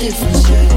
It's true.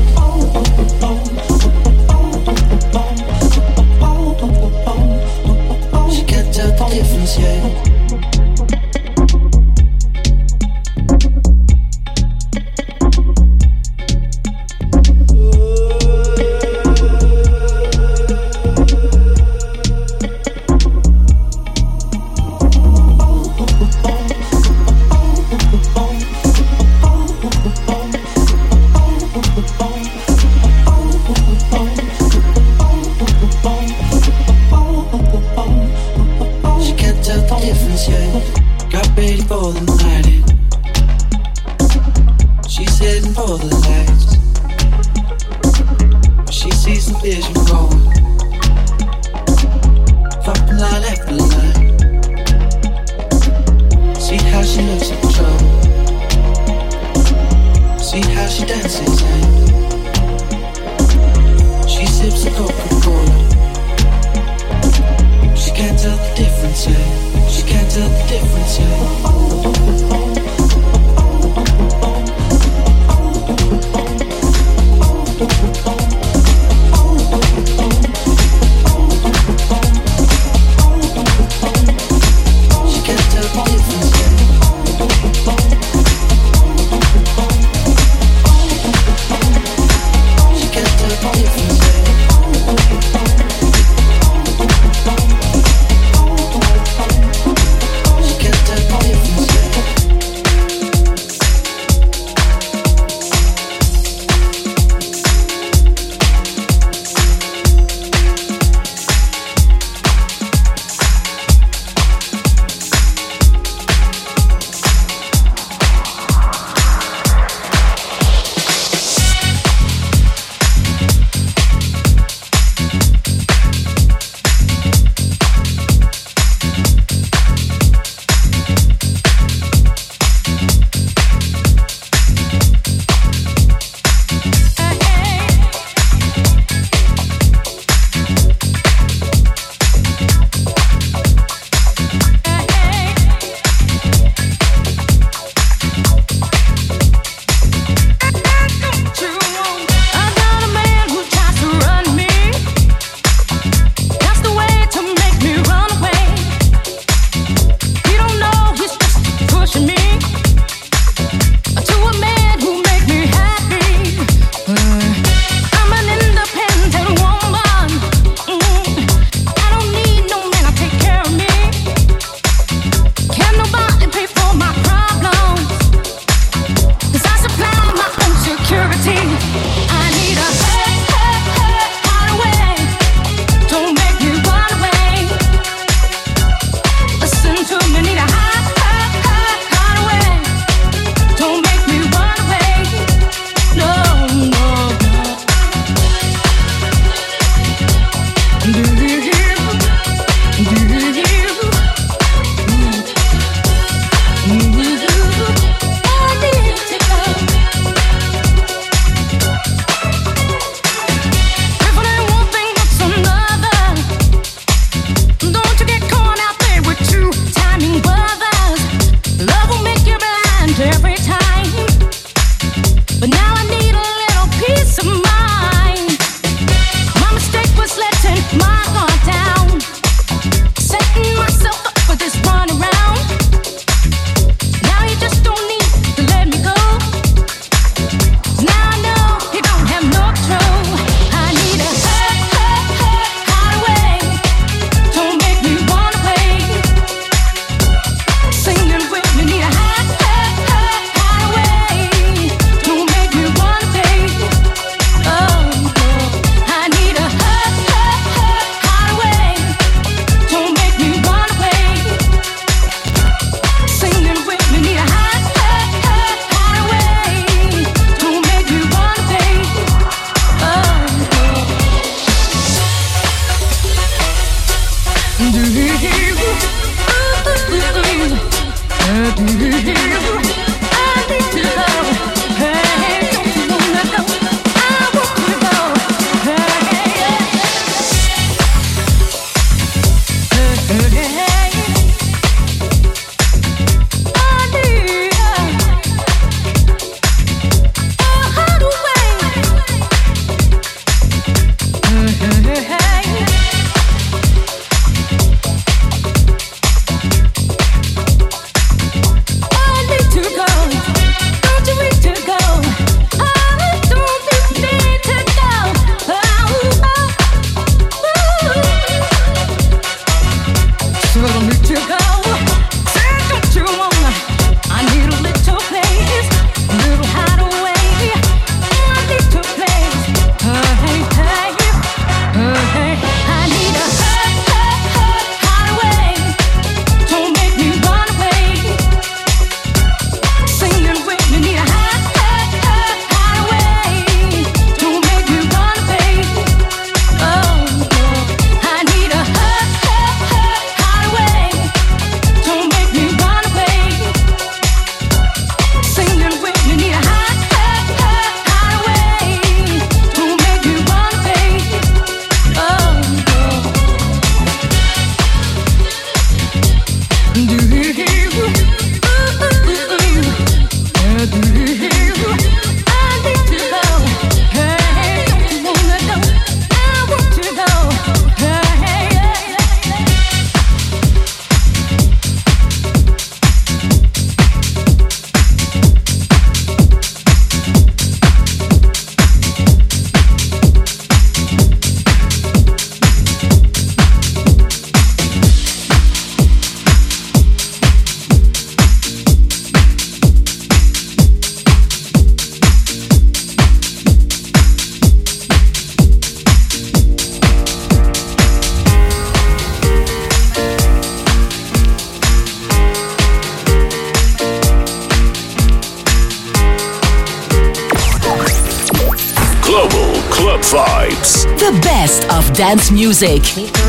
Dance music.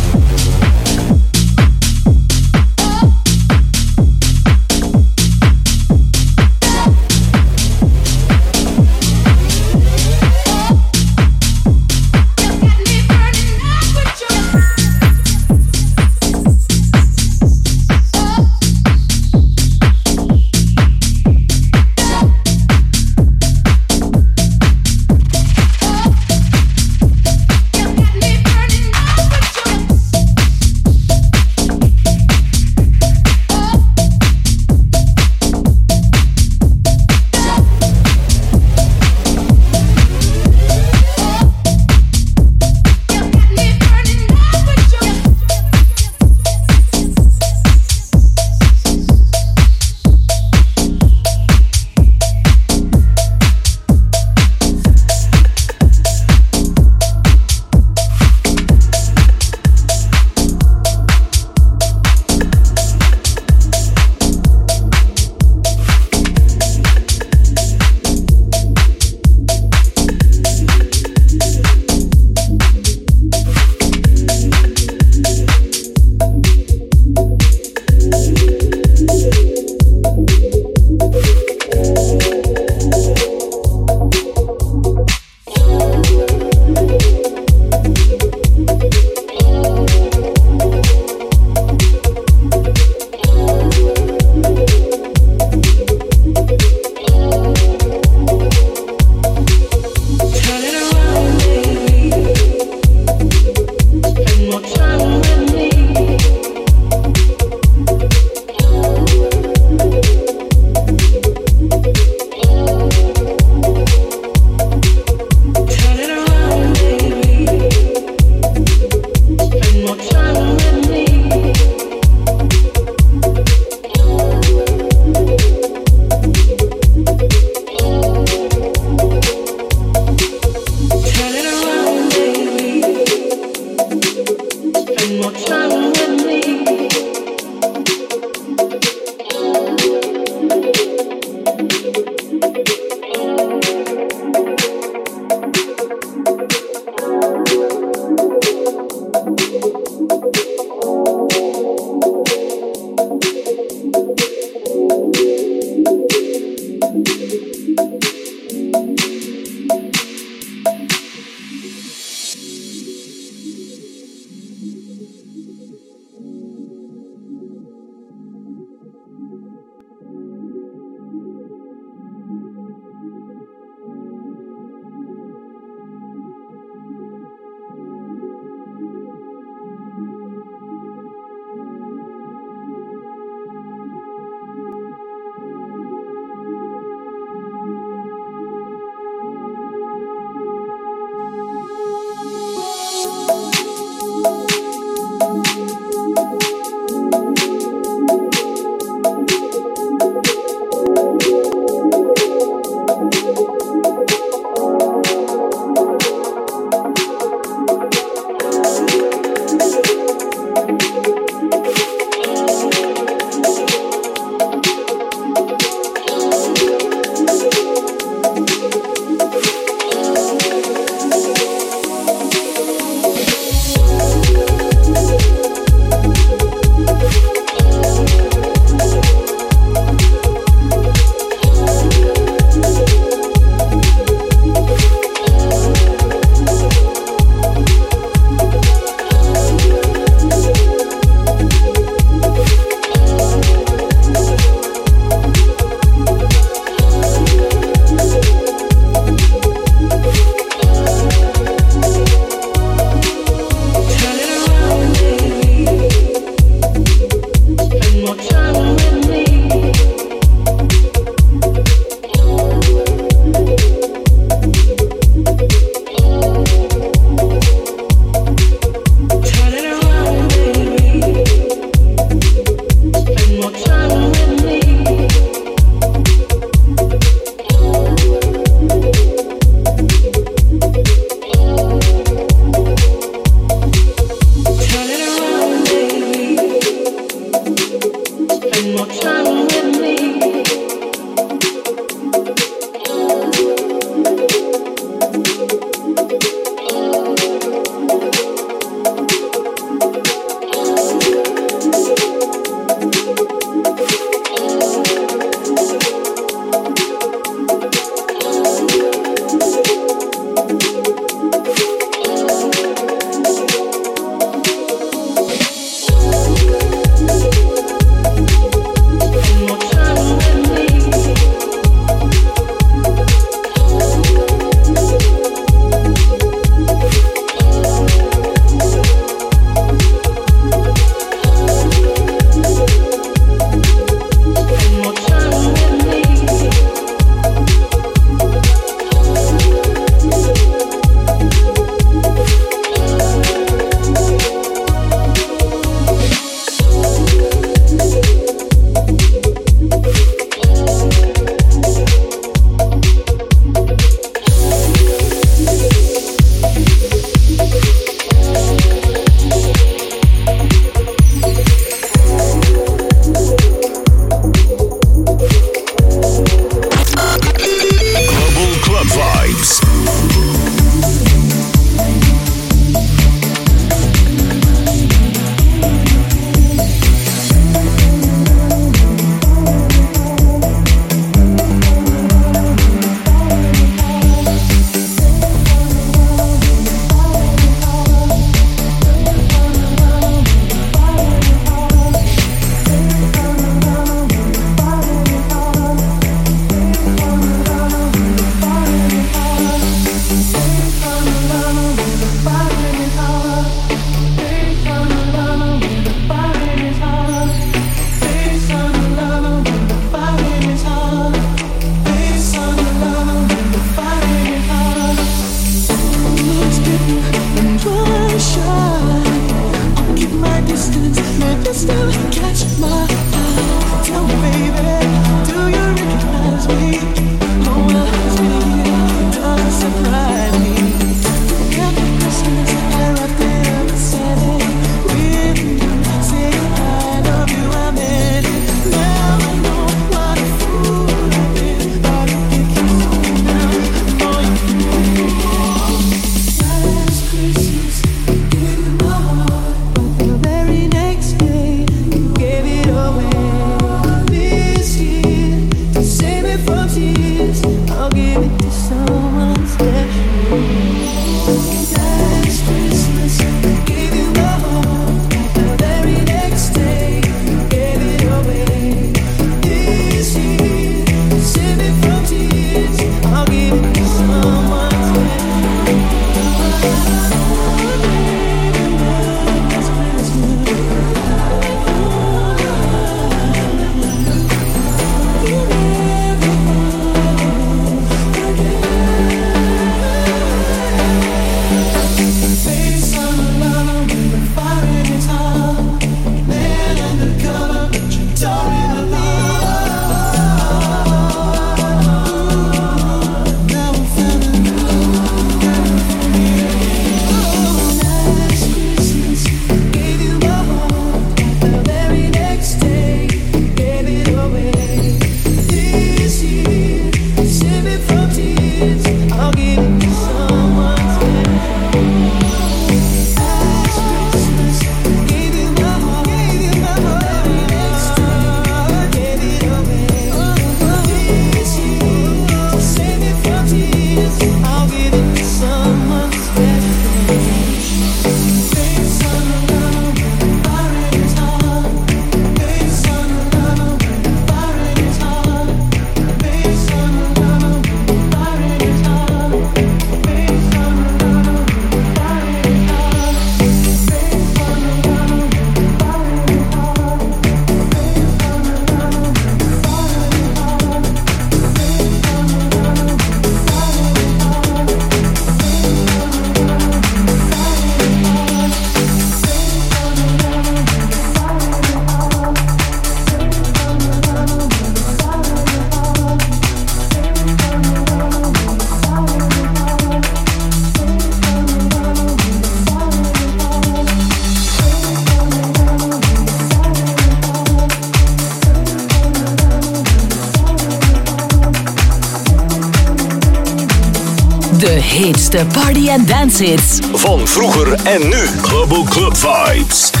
De party and dance hits. Van vroeger en nu. Global Club Vibes.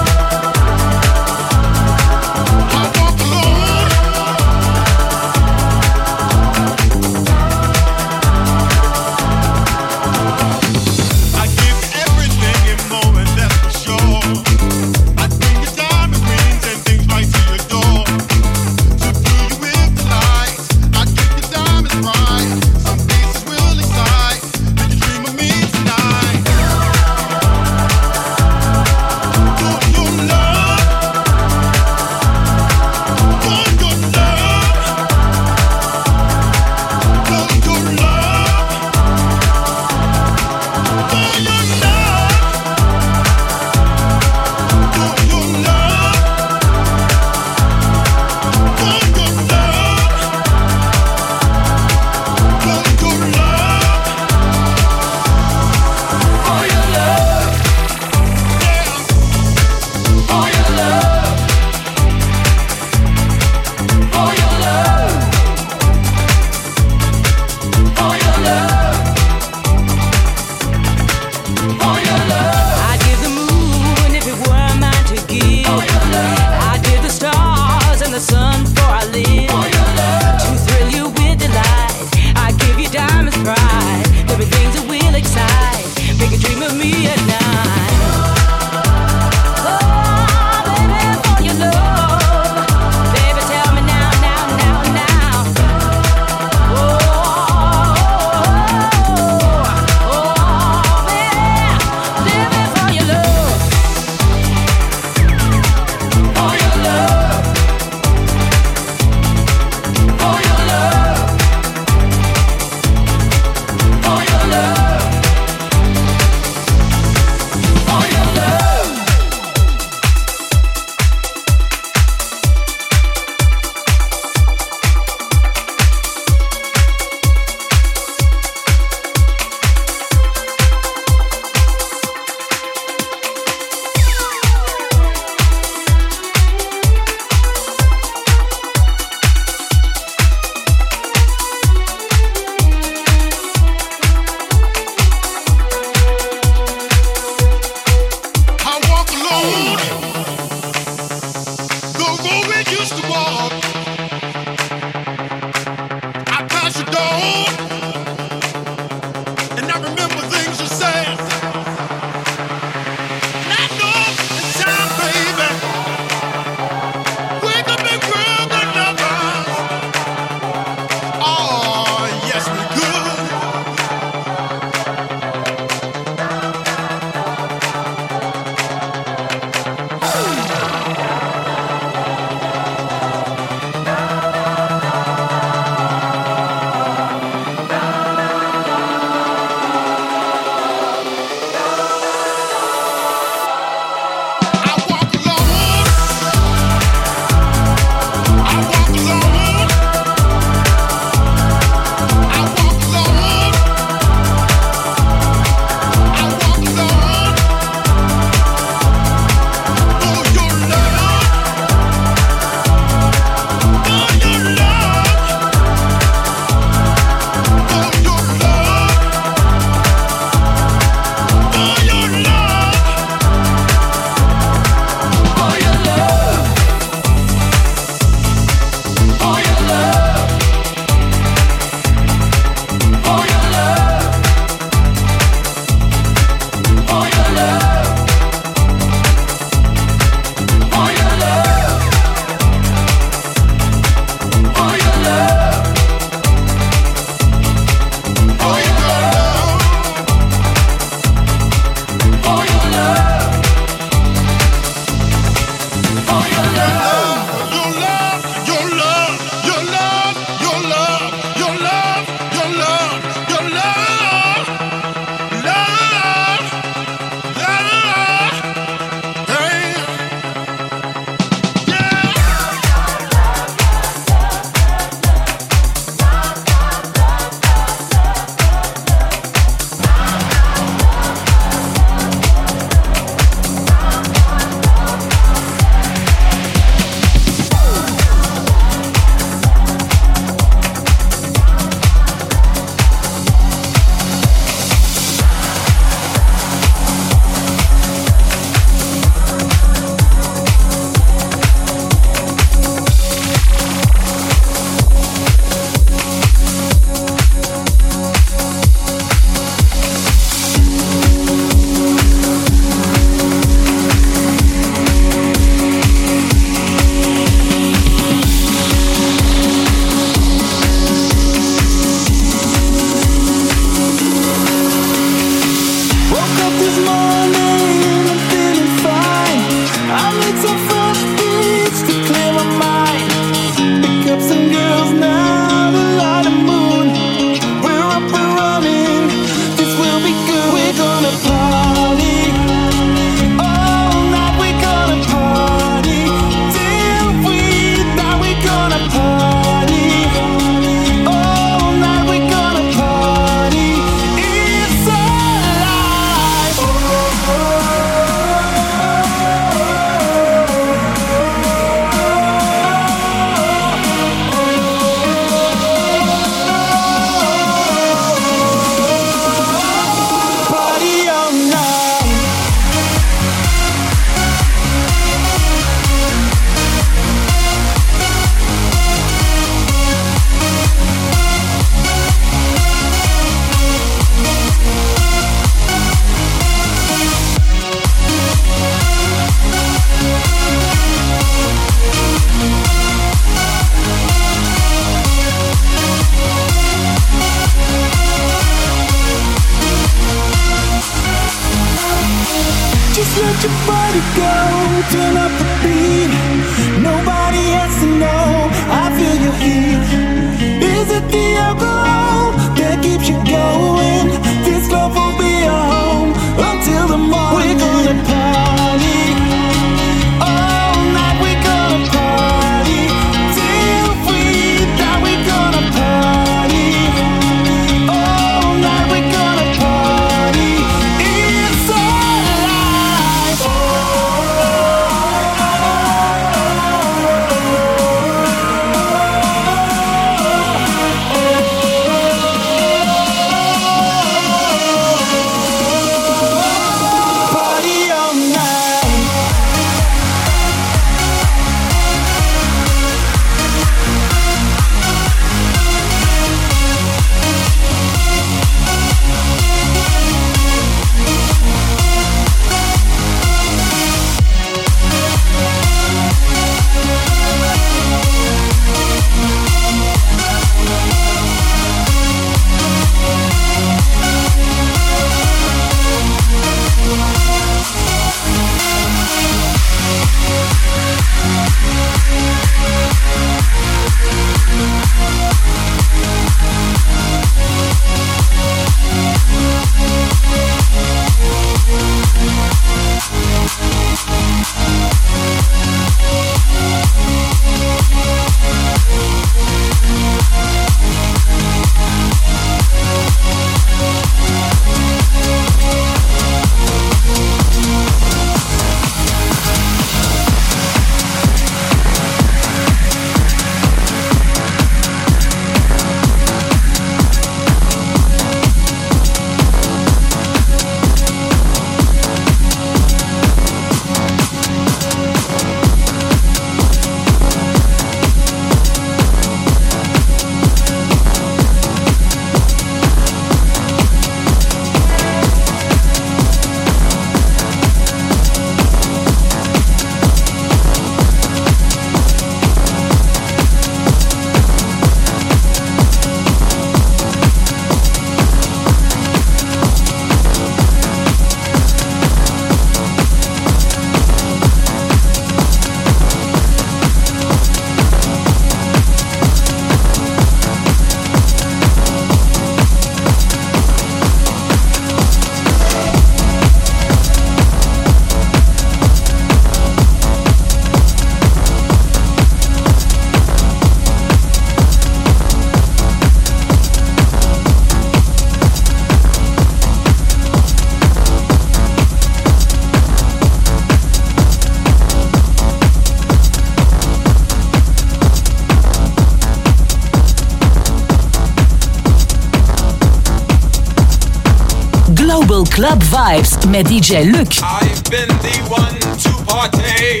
Club Vibes met DJ Luc. I've been the one to party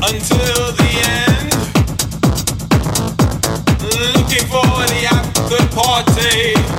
until the end. Looking for the after party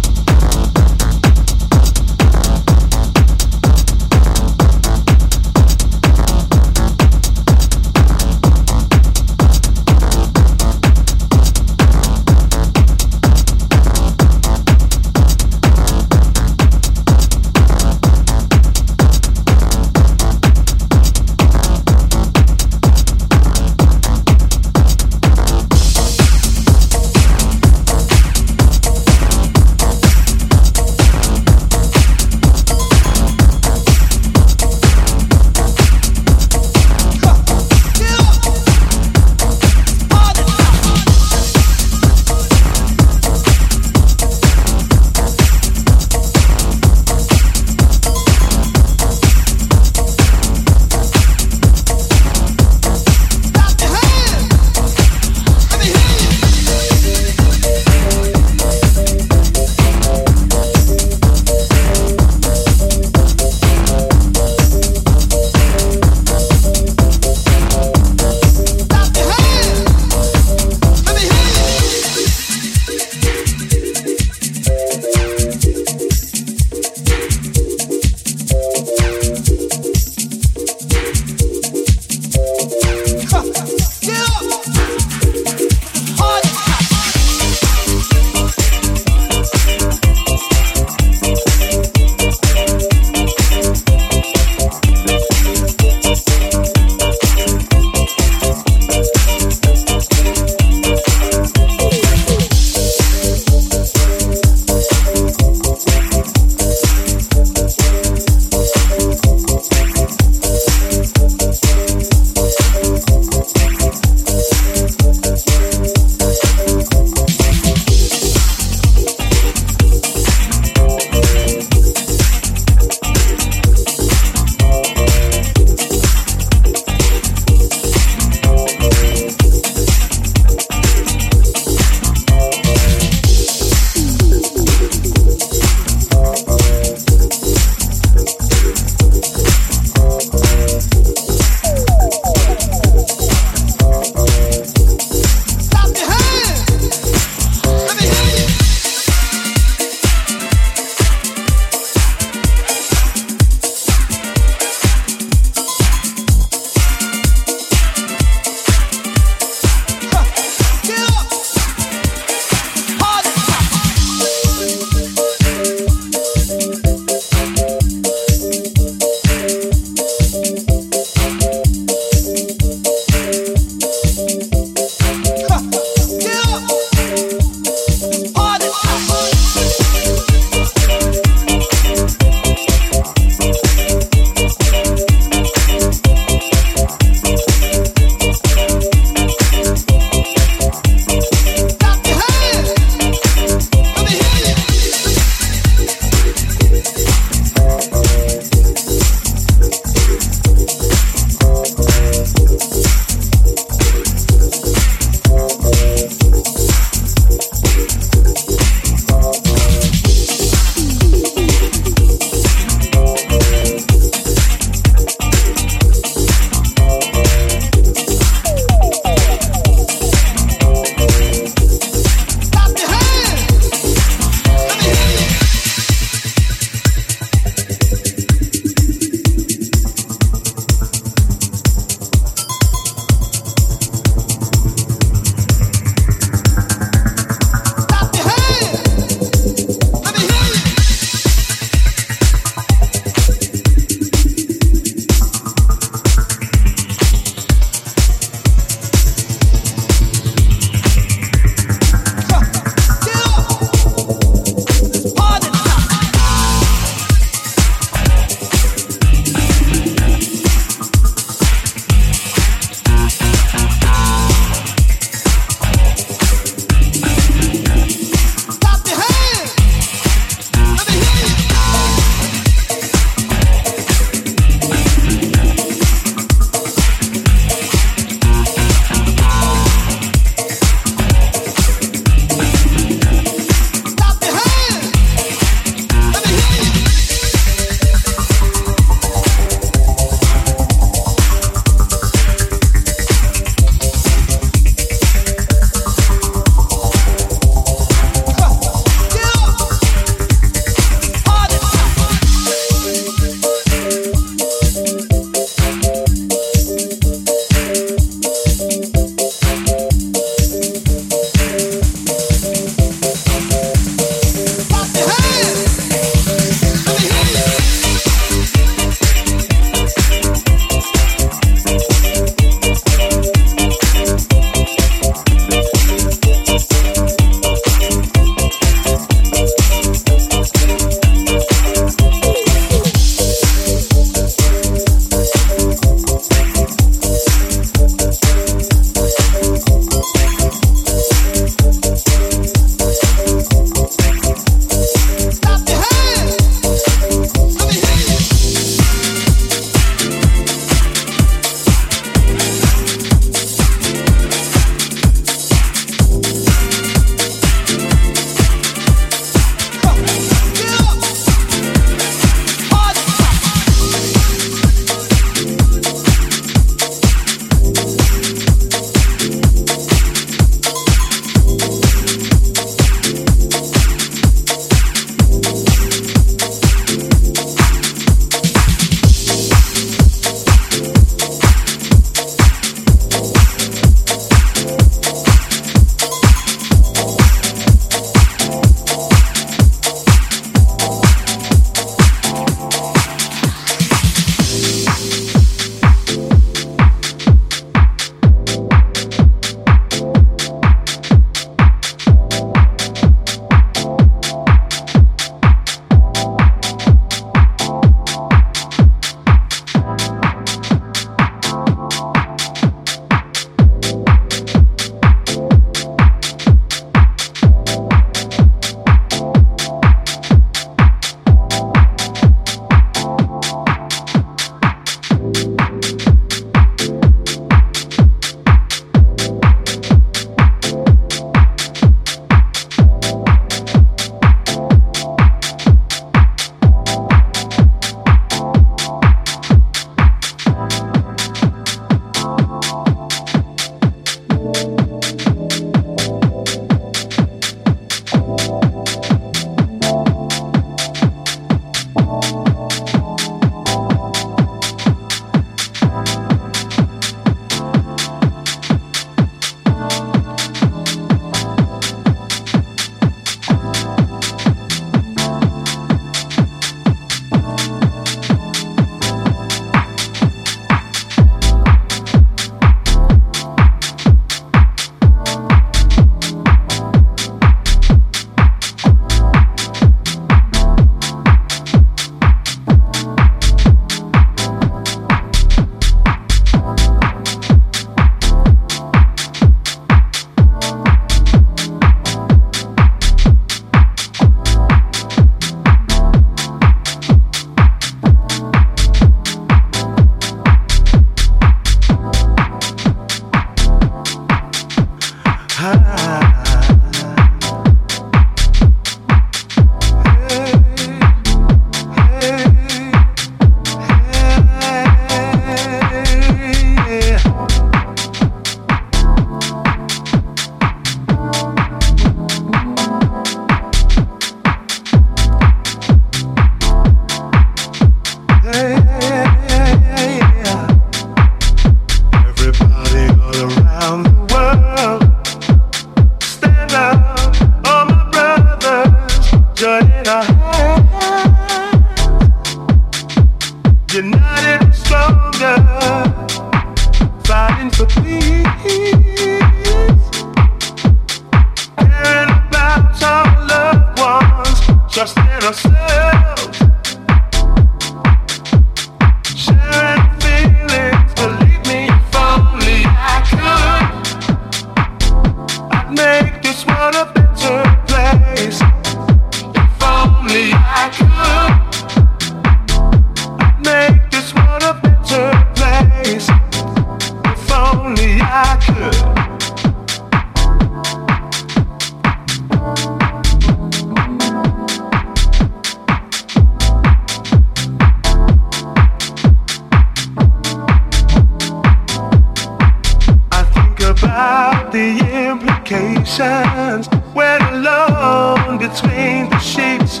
between the sheets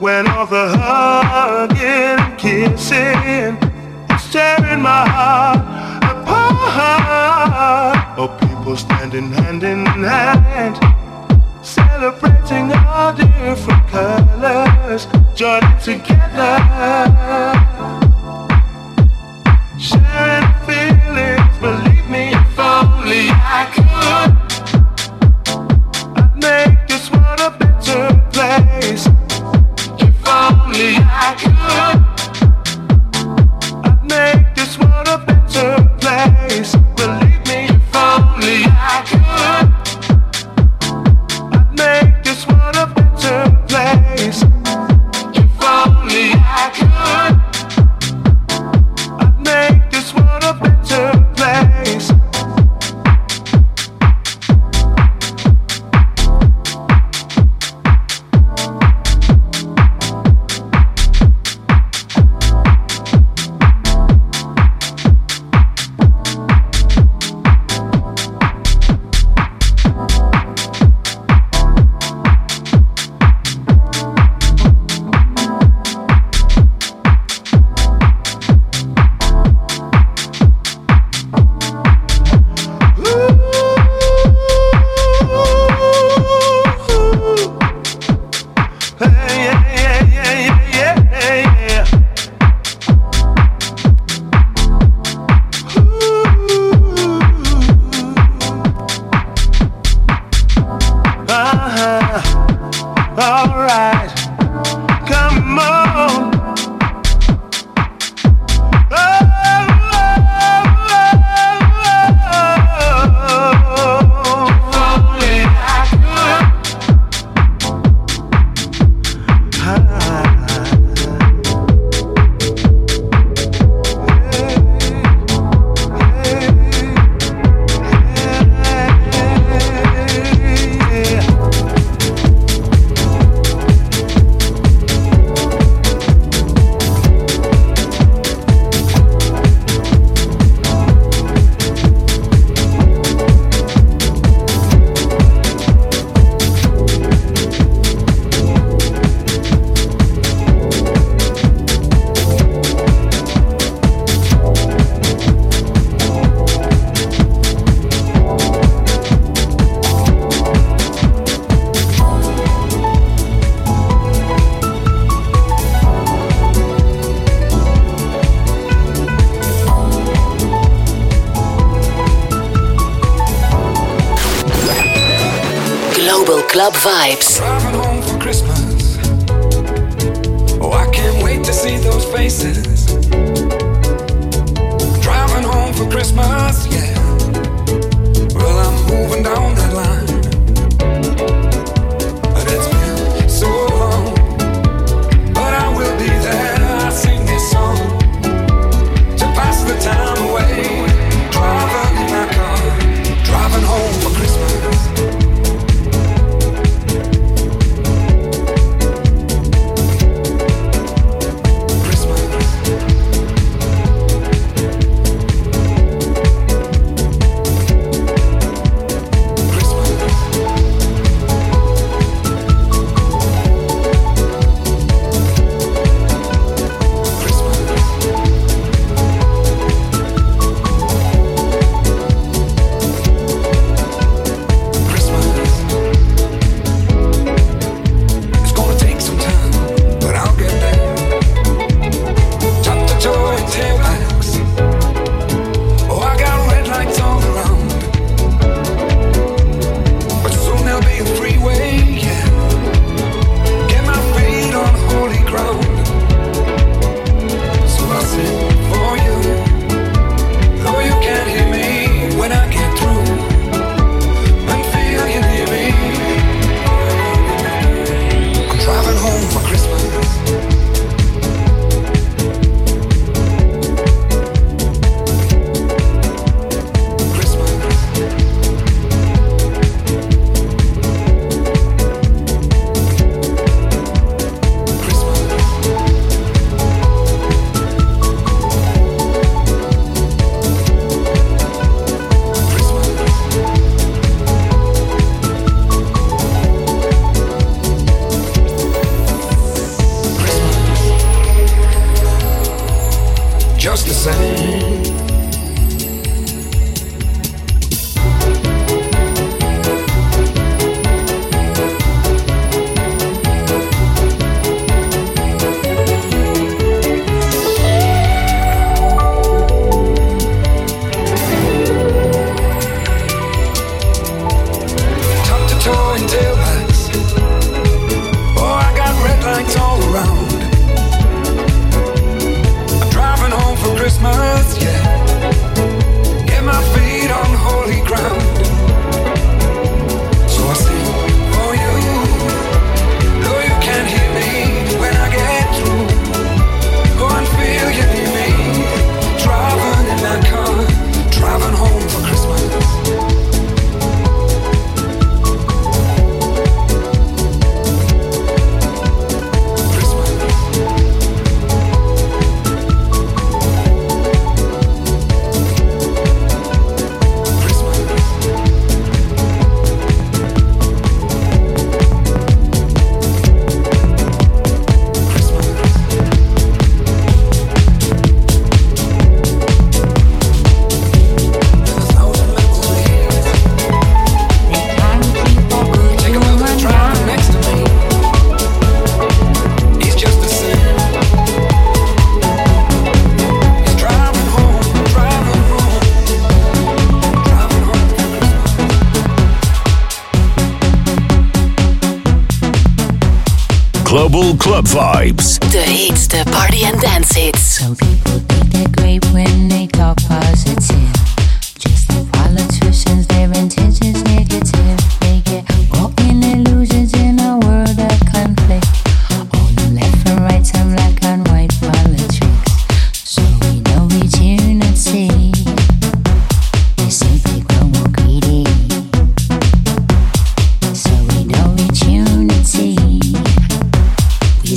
when all the hugging and kissing is tearing my heart apart. Oh, people standing hand in hand, celebrating all different colors, joining together, sharing. place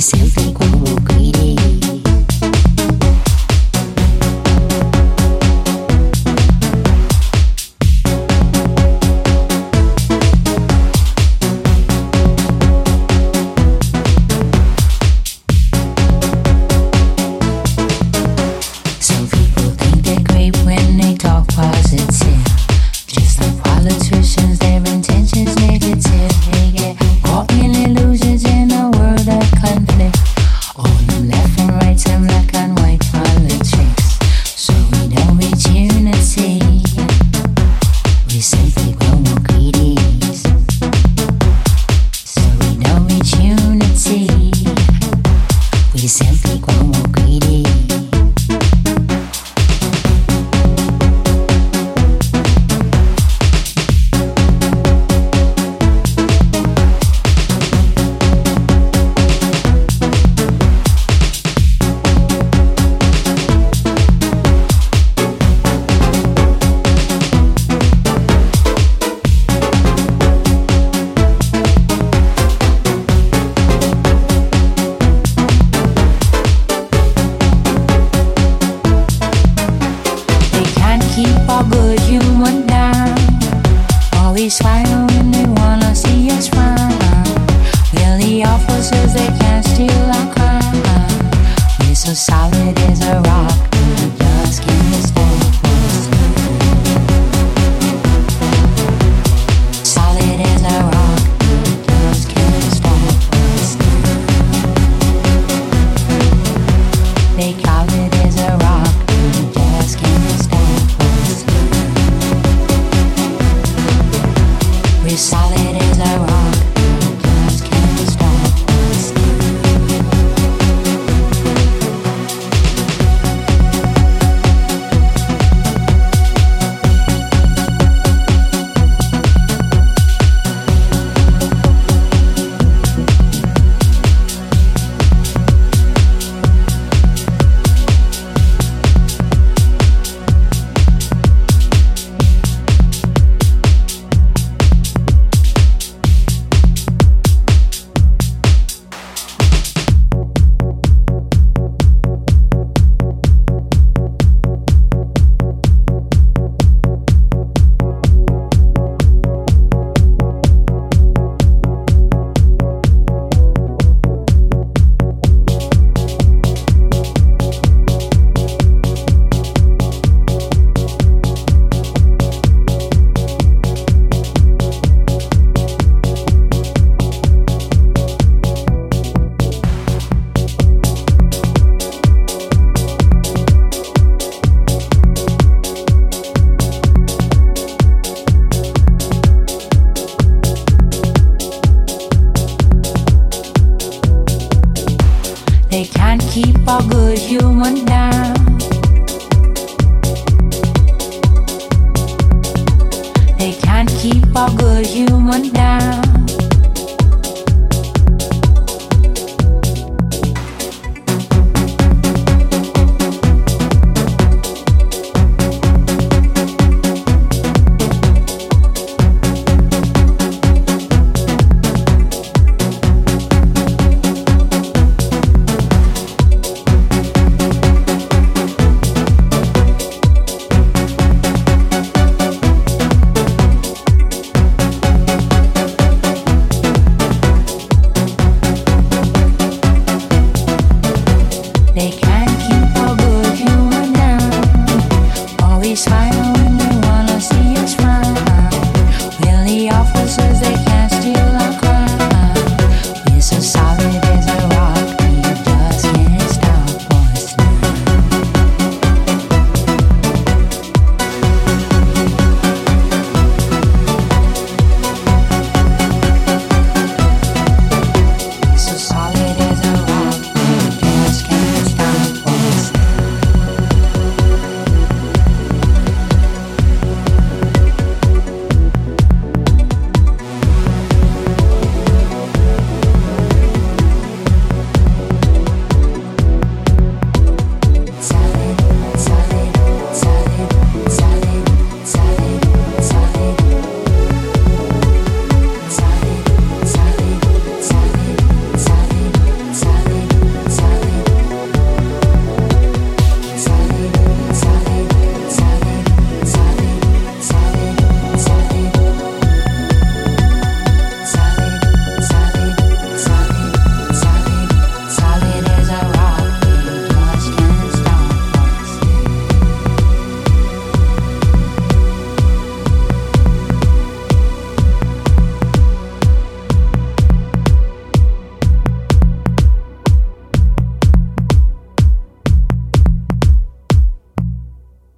que sentam como loucas.